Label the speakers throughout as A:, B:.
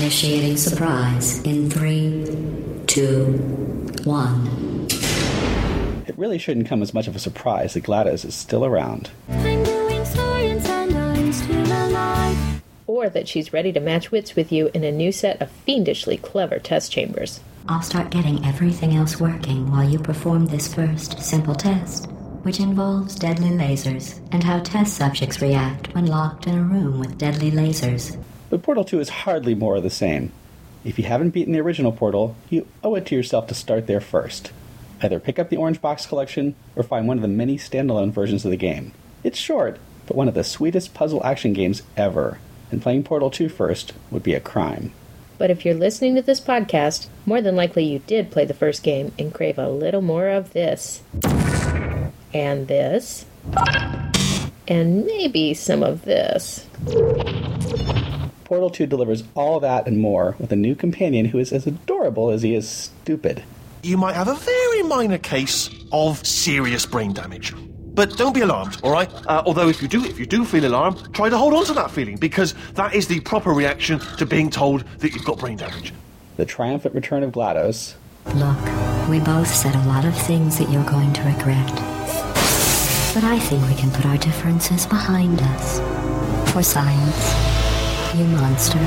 A: Initiating surprise in three, two, one.
B: It really shouldn't come as much of a surprise that GLaDOS is still around.
C: I'm doing science and I'm still alive.
D: Or that she's ready to match wits with you in a new set of fiendishly clever test chambers.
A: I'll start getting everything else working while you perform this first simple test, which involves deadly lasers and how test subjects react when locked in a room with deadly lasers.
B: But Portal 2 is hardly more of the same. If you haven't beaten the original Portal, you owe it to yourself to start there first. Either pick up the Orange Box collection or find one of the many standalone versions of the game. It's short, but one of the sweetest puzzle action games ever, and playing Portal 2 first would be a crime.
D: But if you're listening to this podcast, more than likely you did play the first game and crave a little more of this. And this. And maybe some of this.
B: Portal 2 delivers all that and more with a new companion who is as adorable as he is stupid.
E: You might have a very minor case of serious brain damage. But don't be alarmed, all right? Uh, although if you do, if you do feel alarmed, try to hold on to that feeling because that is the proper reaction to being told that you've got brain damage.
B: The triumphant return of GLaDOS,
A: Look, we both said a lot of things that you're going to regret. But I think we can put our differences behind us. For science, you monster.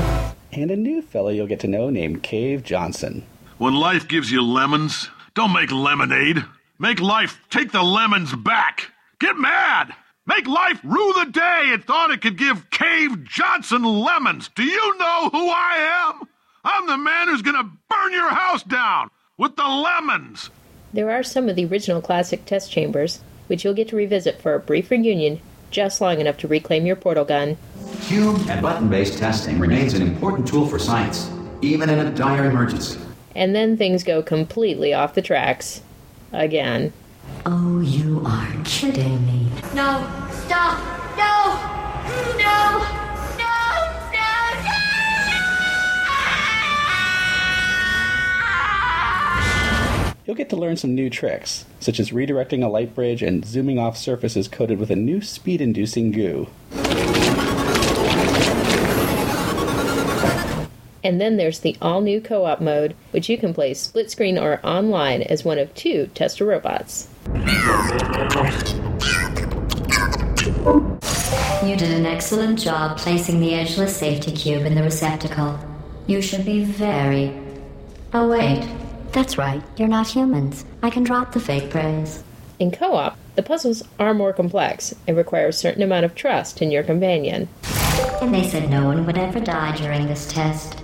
B: and a new fellow you'll get to know named Cave Johnson.
F: When life gives you lemons, don't make lemonade. Make life take the lemons back. Get mad. Make life rue the day it thought it could give Cave Johnson lemons. Do you know who I am? I'm the man who's gonna burn your house down with the lemons.
D: There are some of the original classic test chambers, which you'll get to revisit for a brief reunion, just long enough to reclaim your portal gun.
G: Cube and button based testing remains an important tool for science, even in a dire emergency.
D: And then things go completely off the tracks. Again.
A: Oh, you are kidding me.
C: No, stop! No! No! No! No!
B: You'll get to learn some new tricks, such as redirecting a light bridge and zooming off surfaces coated with a new speed inducing goo.
D: And then there's the all new co op mode, which you can play split screen or online as one of two tester robots.
A: You did an excellent job placing the edgeless safety cube in the receptacle. You should be very. Oh, wait. That's right, you're not humans. I can drop the fake praise.
D: In co op, the puzzles are more complex and require a certain amount of trust in your companion.
A: And they said no one would ever die during this test.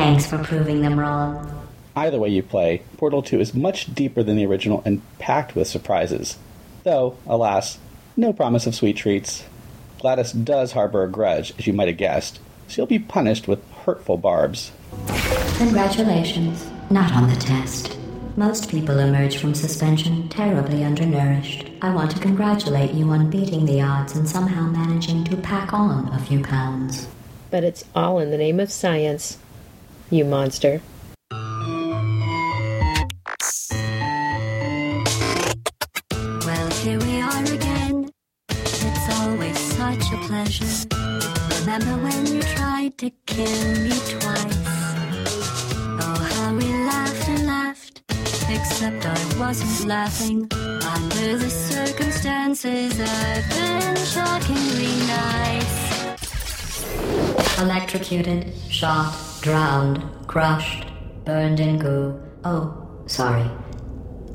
A: Thanks for proving them wrong.
B: Either way you play, Portal 2 is much deeper than the original and packed with surprises. Though, alas, no promise of sweet treats. GLaDOS does harbor a grudge, as you might have guessed, so you'll be punished with hurtful barbs.
A: Congratulations. Not on the test. Most people emerge from suspension terribly undernourished. I want to congratulate you on beating the odds and somehow managing to pack on a few pounds.
D: But it's all in the name of science. You monster.
C: Well, here we are again. It's always such a pleasure. Remember when you tried to kill me twice? Oh, how we laughed and laughed. Except I wasn't laughing. Under the circumstances, I've been shockingly nice.
A: Electrocuted, shot, drowned, crushed, burned in goo. Oh, sorry.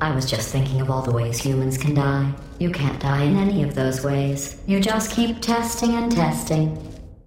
A: I was just thinking of all the ways humans can die. You can't die in any of those ways. You just keep testing and testing.